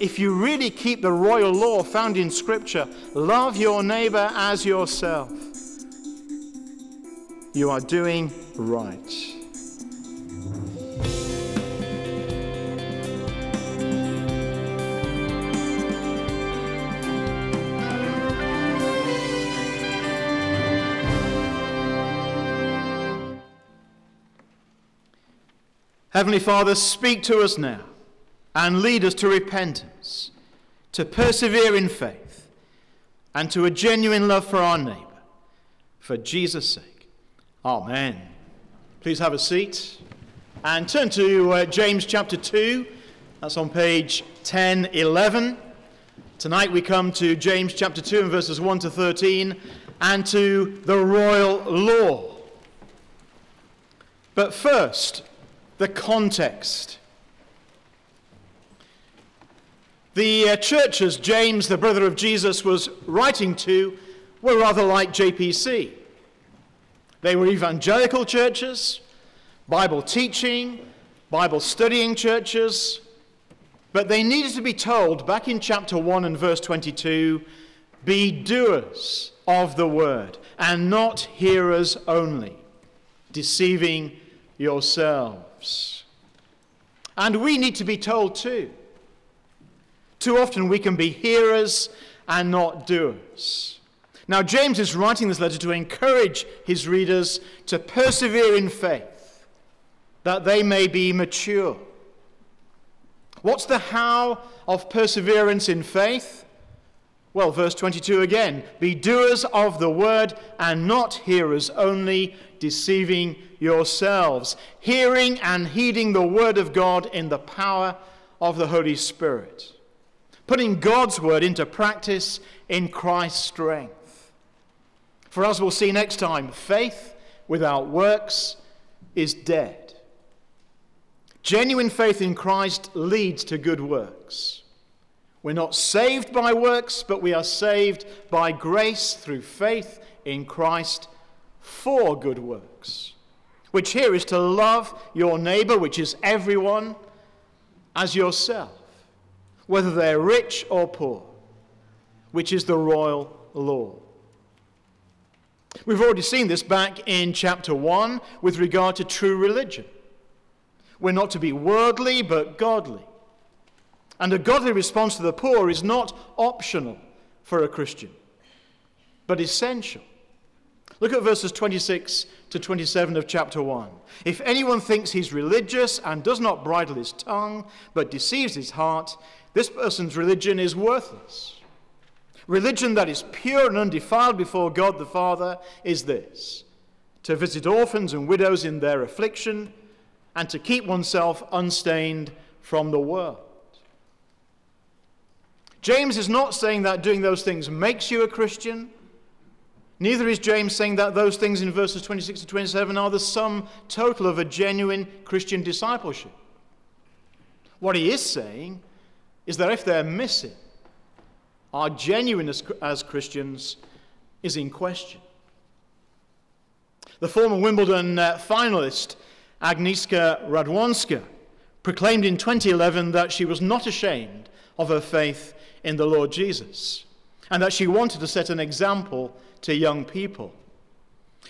if you really keep the royal law found in Scripture, love your neighbor as yourself, you are doing right. Heavenly Father, speak to us now and lead us to repentance, to persevere in faith, and to a genuine love for our neighbour, for Jesus' sake. Amen. Please have a seat and turn to uh, James chapter 2. That's on page 1011. Tonight we come to James chapter 2 and verses 1 to 13 and to the royal law. But first, the context. The uh, churches James, the brother of Jesus, was writing to were rather like JPC. They were evangelical churches, Bible teaching, Bible studying churches, but they needed to be told back in chapter 1 and verse 22 be doers of the word and not hearers only, deceiving yourselves. And we need to be told too. Too often we can be hearers and not doers. Now, James is writing this letter to encourage his readers to persevere in faith, that they may be mature. What's the how of perseverance in faith? Well, verse 22 again be doers of the word and not hearers only, deceiving yourselves, hearing and heeding the word of God in the power of the Holy Spirit, putting God's word into practice in Christ's strength. For as we'll see next time, faith without works is dead. Genuine faith in Christ leads to good works. We're not saved by works, but we are saved by grace through faith in Christ for good works, which here is to love your neighbor, which is everyone, as yourself, whether they're rich or poor, which is the royal law. We've already seen this back in chapter 1 with regard to true religion. We're not to be worldly, but godly. And a godly response to the poor is not optional for a Christian, but essential. Look at verses 26 to 27 of chapter 1. If anyone thinks he's religious and does not bridle his tongue, but deceives his heart, this person's religion is worthless. Religion that is pure and undefiled before God the Father is this to visit orphans and widows in their affliction, and to keep oneself unstained from the world. James is not saying that doing those things makes you a Christian. Neither is James saying that those things in verses 26 to 27 are the sum total of a genuine Christian discipleship. What he is saying is that if they're missing, our genuineness as Christians is in question. The former Wimbledon uh, finalist, Agnieszka Radwanska, proclaimed in 2011 that she was not ashamed of her faith in the Lord Jesus and that she wanted to set an example to young people.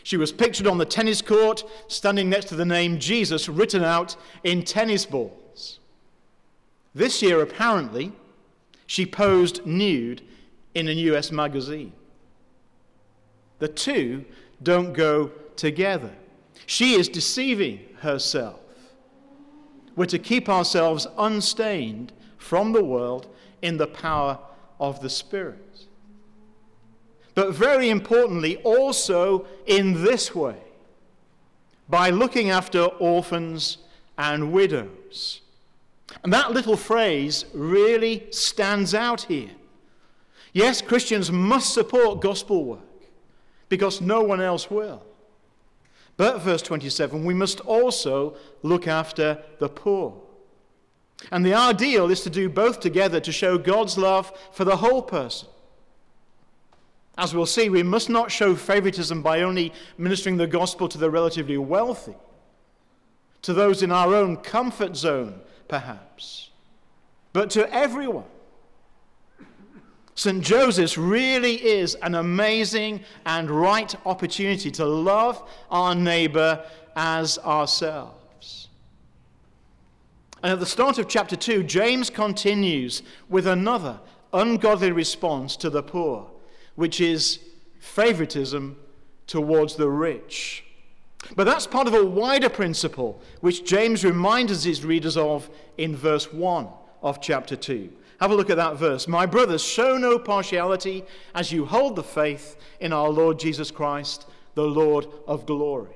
She was pictured on the tennis court, standing next to the name Jesus written out in tennis balls. This year, apparently, she posed nude in a US magazine. The two don't go together. She is deceiving herself. We're to keep ourselves unstained from the world in the power of the Spirit but very importantly, also in this way by looking after orphans and widows. And that little phrase really stands out here. Yes, Christians must support gospel work because no one else will. But, verse 27, we must also look after the poor. And the ideal is to do both together to show God's love for the whole person as we'll see, we must not show favoritism by only ministering the gospel to the relatively wealthy, to those in our own comfort zone, perhaps, but to everyone, St. Joseph's really is an amazing and right opportunity to love our neighbor as ourselves. And at the start of chapter 2, James continues with another ungodly response to the poor, which is favoritism towards the rich. But that's part of a wider principle which James reminds his readers of in verse 1 of chapter 2. Have a look at that verse. My brothers, show no partiality as you hold the faith in our Lord Jesus Christ, the Lord of glory.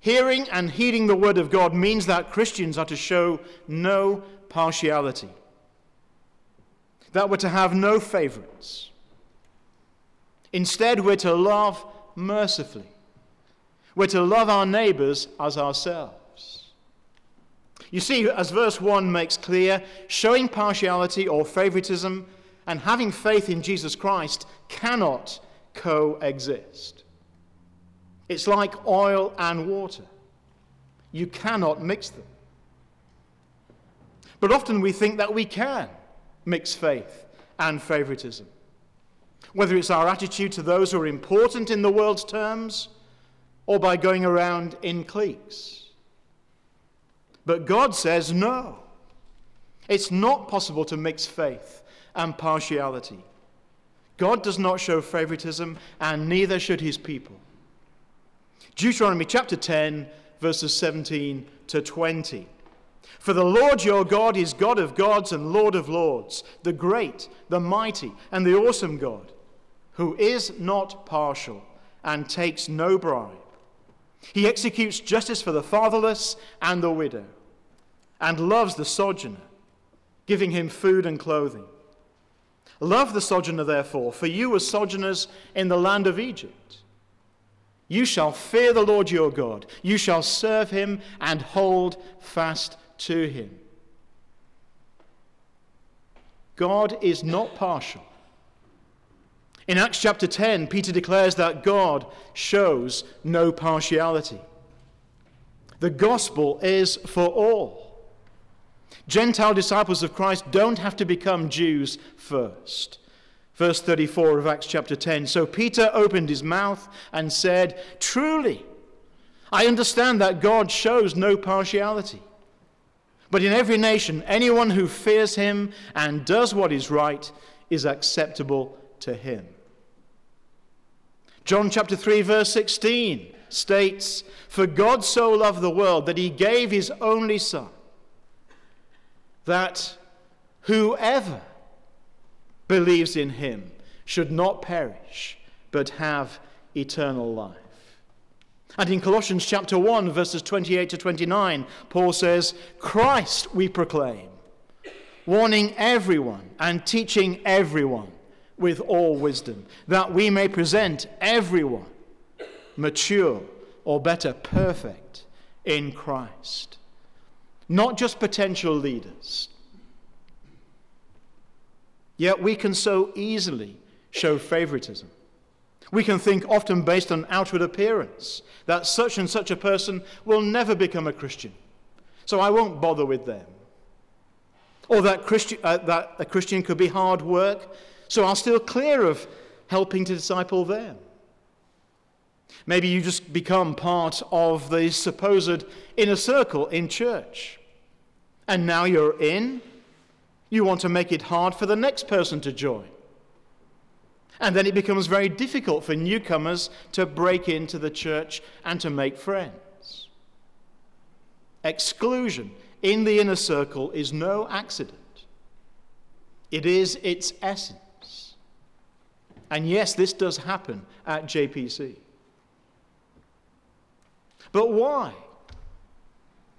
Hearing and heeding the word of God means that Christians are to show no partiality, that we're to have no favorites. Instead, we're to love mercifully. We're to love our neighbors as ourselves. You see, as verse 1 makes clear, showing partiality or favoritism and having faith in Jesus Christ cannot coexist. It's like oil and water. You cannot mix them. But often we think that we can mix faith and favoritism. Whether it's our attitude to those who are important in the world's terms or by going around in cliques. But God says no. It's not possible to mix faith and partiality. God does not show favoritism, and neither should his people. Deuteronomy chapter 10, verses 17 to 20. For the Lord your God is God of gods and Lord of lords, the great, the mighty, and the awesome God, who is not partial and takes no bribe. He executes justice for the fatherless and the widow and loves the sojourner, giving him food and clothing. Love the sojourner, therefore, for you were sojourners in the land of Egypt. You shall fear the Lord your God. You shall serve him and hold fast to him. God is not partial. In Acts chapter 10, Peter declares that God shows no partiality. The gospel is for all. Gentile disciples of Christ don't have to become Jews first. Verse 34 of Acts chapter 10. So Peter opened his mouth and said, Truly, I understand that God shows no partiality. But in every nation, anyone who fears him and does what is right is acceptable to him. John chapter 3, verse 16 states, For God so loved the world that he gave his only Son that whoever believes in him should not perish, but have eternal life. And in Colossians chapter 1, verses 28 to 29, Paul says, Christ we proclaim, warning everyone and teaching everyone with all wisdom, that we may present everyone mature, or better, perfect in Christ not just potential leaders. Yet we can so easily show favoritism. We can think, often based on outward appearance, that such and such a person will never become a Christian, so I won't bother with them. Or that, Christi- uh, that a Christian could be hard work, so I'll steer clear of helping to disciple them. Maybe you just become part of the supposed inner circle in church and now you're in, you want to make it hard for the next person to join. And then it becomes very difficult for newcomers to break into the church and to make friends. Exclusion in the inner circle is no accident, it is its essence. And yes, this does happen at JPC. But why?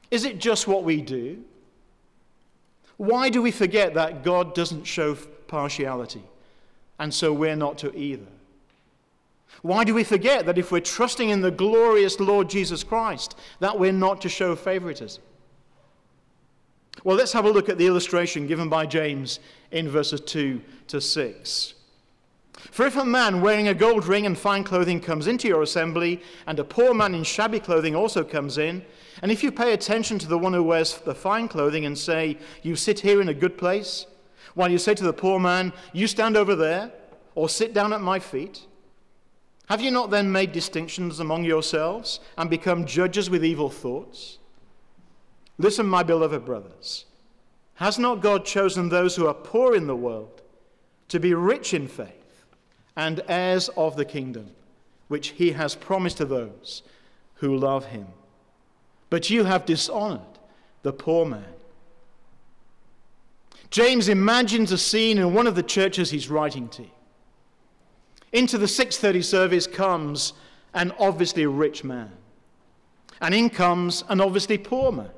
Is it just what we do? Why do we forget that God doesn't show partiality, and so we're not to either? Why do we forget that if we're trusting in the glorious Lord Jesus Christ, that we're not to show favoritism? Well, let's have a look at the illustration given by James in verses 2 to 6. For if a man wearing a gold ring and fine clothing comes into your assembly, and a poor man in shabby clothing also comes in, and if you pay attention to the one who wears the fine clothing and say, You sit here in a good place, While you say to the poor man, You stand over there, or sit down at my feet, have you not then made distinctions among yourselves and become judges with evil thoughts? Listen, my beloved brothers. Has not God chosen those who are poor in the world to be rich in faith and heirs of the kingdom, which he has promised to those who love him? But you have dishonored the poor man. James imagines a scene in one of the churches he's writing to. Into the 6:30 service comes an obviously rich man. And in comes an obviously poor man.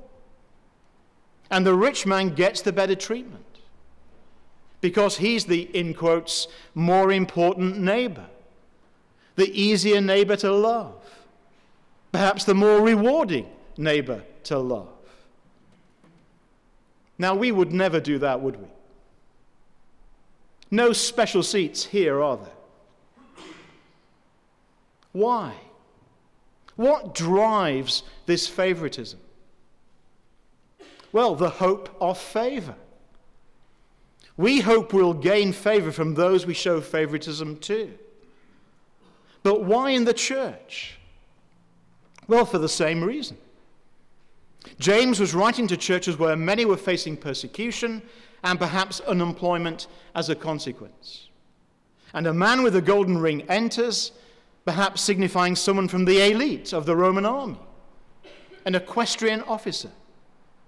And the rich man gets the better treatment because he's the, in quotes, more important neighbor, the easier neighbor to love, perhaps the more rewarding neighbor to love. Now, we would never do that, would we? No special seats here, are there? Why? What drives this favoritism? Well, the hope of favor. We hope we'll gain favor from those we show favoritism to. But why in the church? Well, for the same reason. James was writing to churches where many were facing persecution and perhaps unemployment as a consequence. And a man with a golden ring enters perhaps signifying someone from the elite of the Roman army, an equestrian officer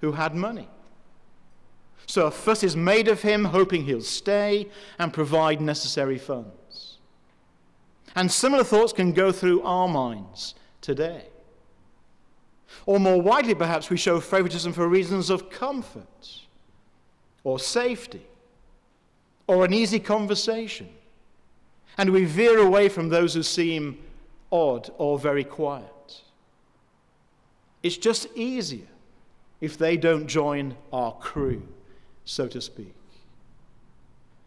who had money. So a fuss is made of him, hoping he'll stay and provide necessary funds. And similar thoughts can go through our minds today. Or more widely, perhaps, we show favoritism for reasons of comfort or safety or an easy conversation and we veer away from those who seem odd or very quiet. It's just easier if they don't join our crew, so to speak.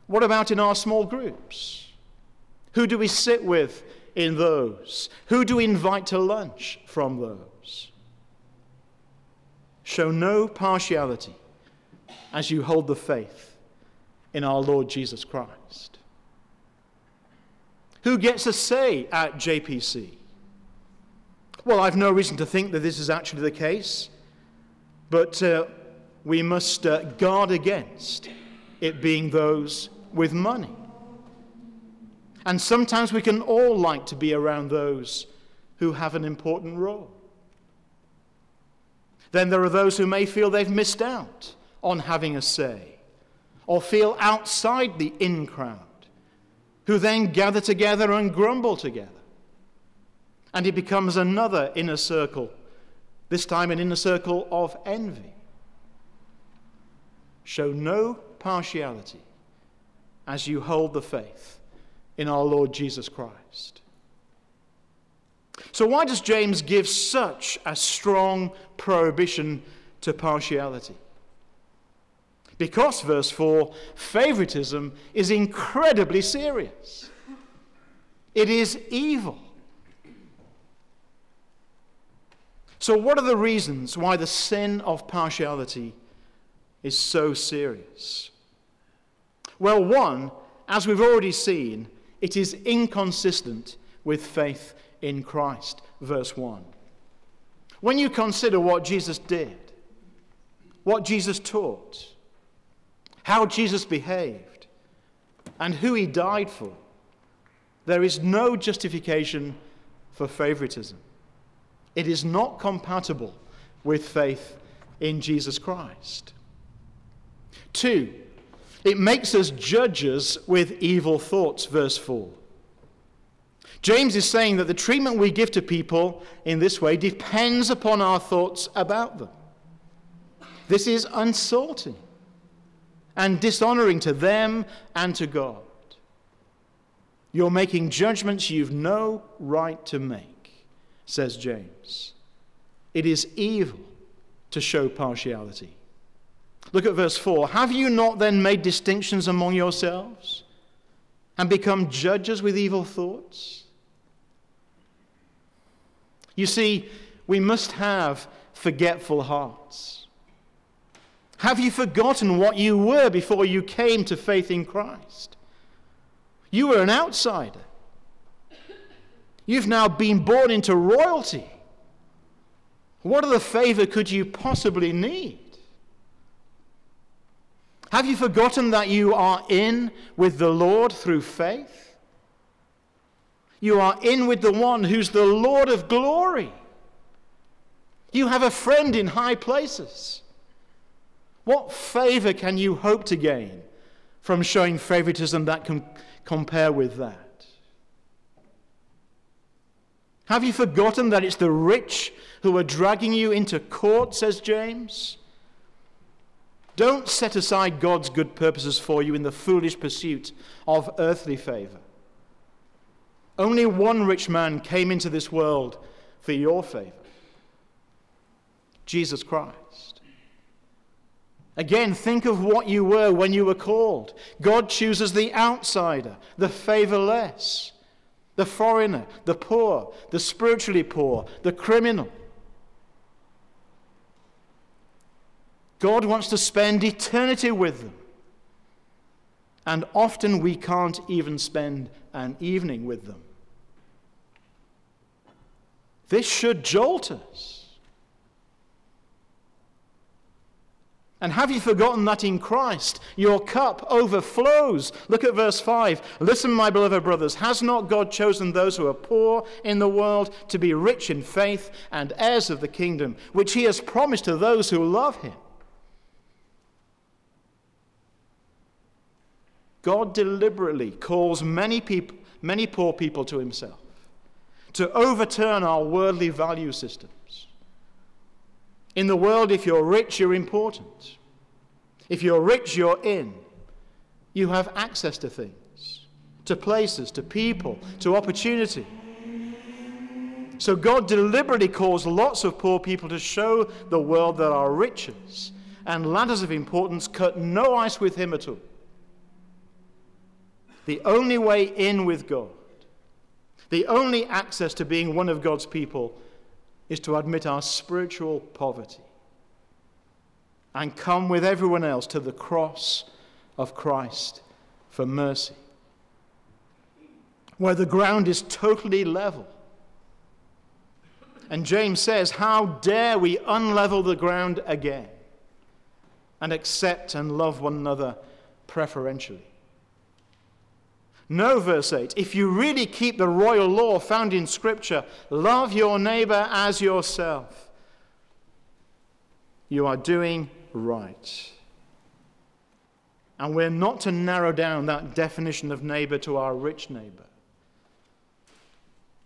What about in our small groups? Who do we sit with in those? Who do we invite to lunch from those? Show no partiality as you hold the faith in our Lord Jesus Christ. Who gets a say at JPC? Well, I've no reason to think that this is actually the case, but uh, we must uh, guard against it being those with money. And sometimes we can all like to be around those who have an important role. Then there are those who may feel they've missed out on having a say, or feel outside the in crowd who then gather together and grumble together. And it becomes another inner circle, this time an inner circle of envy. Show no partiality as you hold the faith in our Lord Jesus Christ. So, why does James give such a strong prohibition to partiality? Because, verse 4, favoritism is incredibly serious. It is evil. So, what are the reasons why the sin of partiality is so serious? Well, one, as we've already seen, it is inconsistent with faith in Christ. Verse 1. When you consider what Jesus did, what Jesus taught, how Jesus behaved, and who he died for, there is no justification for favoritism. It is not compatible with faith in Jesus Christ. Two, it makes us judges with evil thoughts, verse 4. James is saying that the treatment we give to people in this way depends upon our thoughts about them. This is unsalting and dishonoring to them and to God. You're making judgments you've no right to make, says James. It is evil to show partiality. Look at verse 4. Have you not then made distinctions among yourselves and become judges with evil thoughts? You see, we must have forgetful hearts. Have you forgotten what you were before you came to faith in Christ? You were an outsider. You've now been born into royalty. What other favor could you possibly need? Have you forgotten that you are in with the Lord through faith? You are in with the one who's the Lord of glory. You have a friend in high places. What favor can you hope to gain from showing favoritism that can compare with that? Have you forgotten that it's the rich who are dragging you into court, says James? Don't set aside God's good purposes for you in the foolish pursuit of earthly favor. Only one rich man came into this world for your favor Jesus Christ. Again, think of what you were when you were called. God chooses the outsider, the favorless, the foreigner, the poor, the spiritually poor, the criminal. God wants to spend eternity with them. And often we can't even spend an evening with them. This should jolt us. And have you forgotten that in Christ your cup overflows? Look at verse 5. Listen, my beloved brothers, has not God chosen those who are poor in the world to be rich in faith and heirs of the kingdom, which he has promised to those who love him? God deliberately calls many people, many poor people to himself to overturn our worldly value systems. In the world, if you're rich, you're important. If you're rich, you're in. You have access to things, to places, to people, to opportunity. So God deliberately calls lots of poor people to show the world that our riches and ladders of importance cut no ice with Him at all. The only way in with God, the only access to being one of God's people, is to admit our spiritual poverty and come with everyone else to the cross of Christ for mercy, where the ground is totally level. And James says, How dare we unlevel the ground again and accept and love one another preferentially? No, verse 8. If you really keep the royal law found in Scripture, love your neighbor as yourself, you are doing right. And we're not to narrow down that definition of neighbor to our rich neighbor.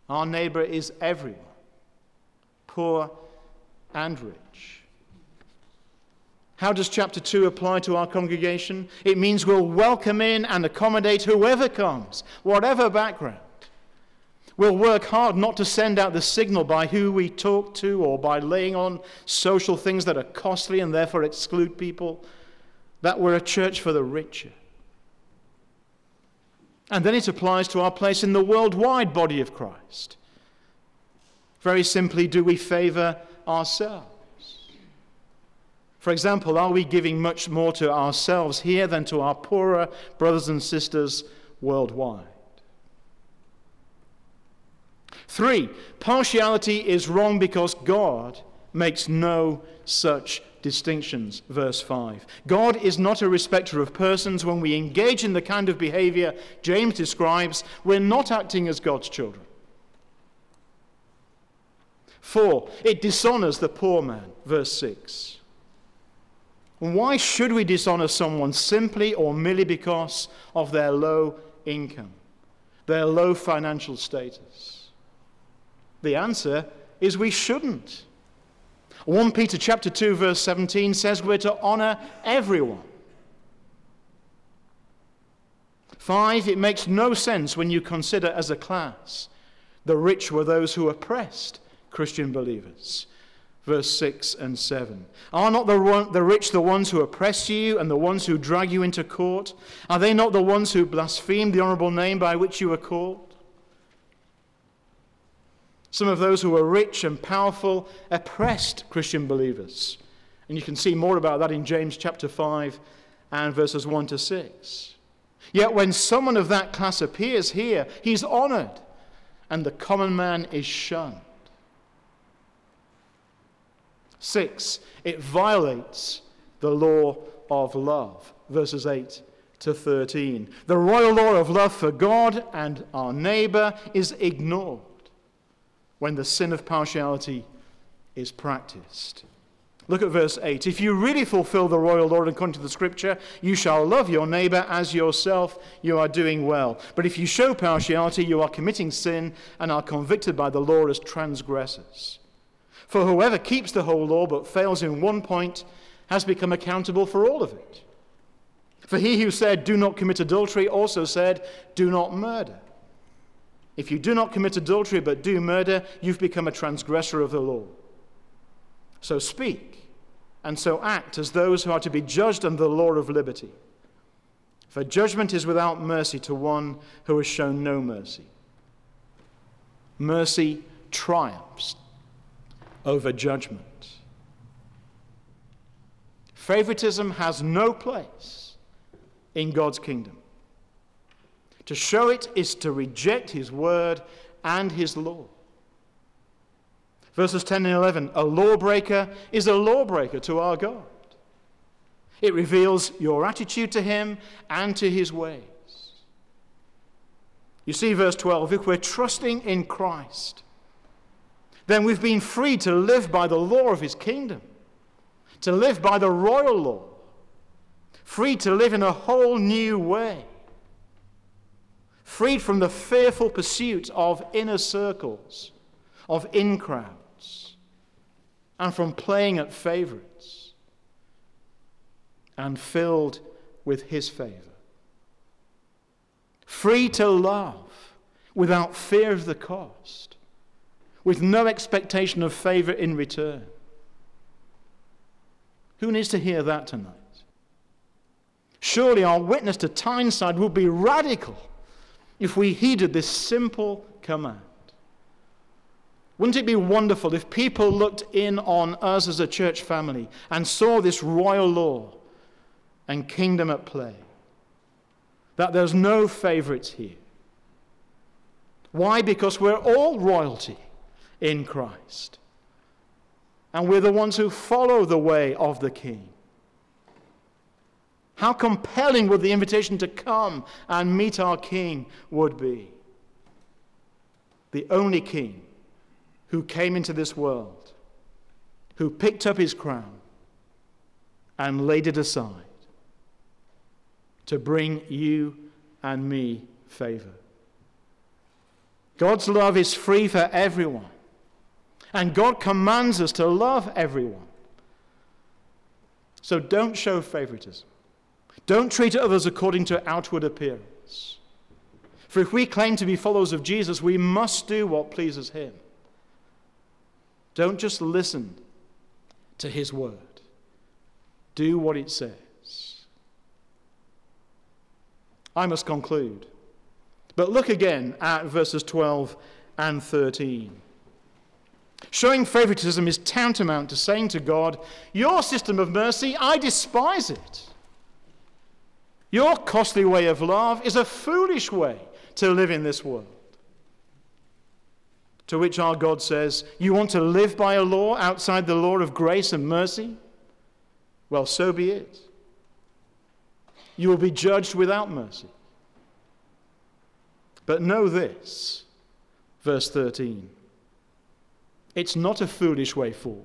Our neighbor is everyone, poor and rich. How does chapter 2 apply to our congregation? It means we'll welcome in and accommodate whoever comes, whatever background. We'll work hard not to send out the signal by who we talk to or by laying on social things that are costly and therefore exclude people, that we're a church for the richer. And then it applies to our place in the worldwide body of Christ. Very simply, do we favor ourselves? For example, are we giving much more to ourselves here than to our poorer brothers and sisters worldwide? Three, partiality is wrong because God makes no such distinctions. Verse 5. God is not a respecter of persons. When we engage in the kind of behavior James describes, we're not acting as God's children. Four, it dishonors the poor man. Verse 6. Why should we dishonor someone simply or merely because of their low income, their low financial status? The answer is we shouldn't. 1 Peter chapter 2 verse 17 says we're to honor everyone. 5 it makes no sense when you consider as a class the rich were those who oppressed Christian believers verse 6 and 7. Are not the, the rich the ones who oppress you and the ones who drag you into court? Are they not the ones who blaspheme the honorable name by which you are called? Some of those who were rich and powerful oppressed Christian believers. And you can see more about that in James chapter 5 and verses 1 to 6. Yet when someone of that class appears here, he's honored, and the common man is shunned. Six, it violates the law of love. Verses 8 to 13. The royal law of love for God and our neighbor is ignored when the sin of partiality is practiced. Look at verse 8. If you really fulfill the royal law according to the scripture, you shall love your neighbor as yourself, you are doing well. But if you show partiality, you are committing sin and are convicted by the law as transgressors. For whoever keeps the whole law but fails in one point has become accountable for all of it. For he who said, Do not commit adultery, also said, Do not murder. If you do not commit adultery but do murder, you've become a transgressor of the law. So speak and so act as those who are to be judged under the law of liberty. For judgment is without mercy to one who has shown no mercy. Mercy triumphs over judgment. Favoritism has no place in God's kingdom. To show it is to reject his word and his law. Verses 10 and 11 A lawbreaker is a lawbreaker to our God. It reveals your attitude to him and to his ways. You see, verse 12 if we're trusting in Christ, then we've been free to live by the law of his kingdom, to live by the royal law, free to live in a whole new way, freed from the fearful pursuit of inner circles, of in crowds, and from playing at favorites, and filled with his favor. Free to love without fear of the cost with no expectation of favor in return. Who needs to hear that tonight? Surely our witness to Tyneside would be radical if we heeded this simple command. Wouldn't it be wonderful if people looked in on us as a church family and saw this royal law and kingdom at play? That there's no favorites here. Why? Because we're all royalty in Christ. And we're the ones who follow the way of the King. How compelling would the invitation to come and meet our King would be? The only King who came into this world, who picked up his crown and laid it aside to bring you and me favor. God's love is free for everyone. And God commands us to love everyone. So don't show favoritism. Don't treat others according to outward appearance. For if we claim to be followers of Jesus, we must do what pleases him. Don't just listen to his word, do what it says. I must conclude. But look again at verses 12 and 13. Showing favoritism is tantamount to saying to God, Your system of mercy, I despise it. Your costly way of love is a foolish way to live in this world. To which our God says, You want to live by a law outside the law of grace and mercy? Well, so be it. You will be judged without mercy. But know this, verse 13. It's not a foolish way forward.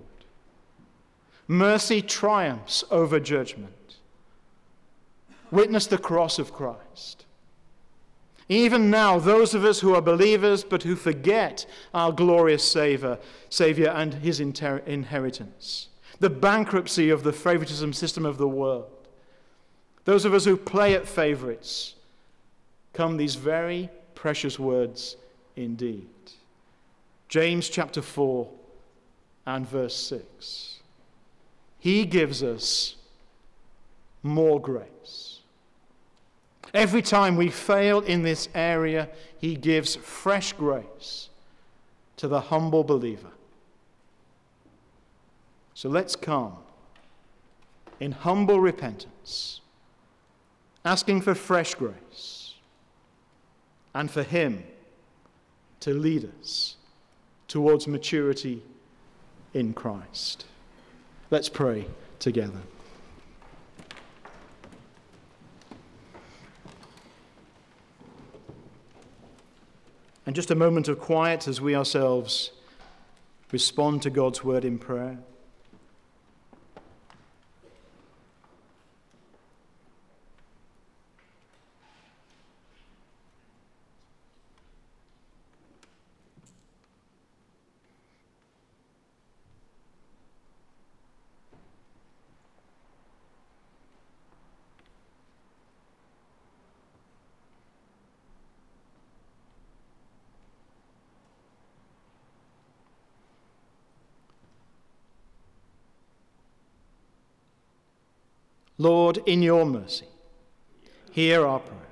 Mercy triumphs over judgment. Witness the cross of Christ. Even now, those of us who are believers but who forget our glorious Savior, Savior and his inter- inheritance, the bankruptcy of the favoritism system of the world, those of us who play at favorites, come these very precious words indeed. James chapter 4 and verse 6. He gives us more grace. Every time we fail in this area, He gives fresh grace to the humble believer. So let's come in humble repentance, asking for fresh grace, and for Him to lead us towards maturity in Christ. Let's pray together. And just a moment of quiet as we ourselves respond to God's word in prayer. Lord, in your mercy, hear our prayer.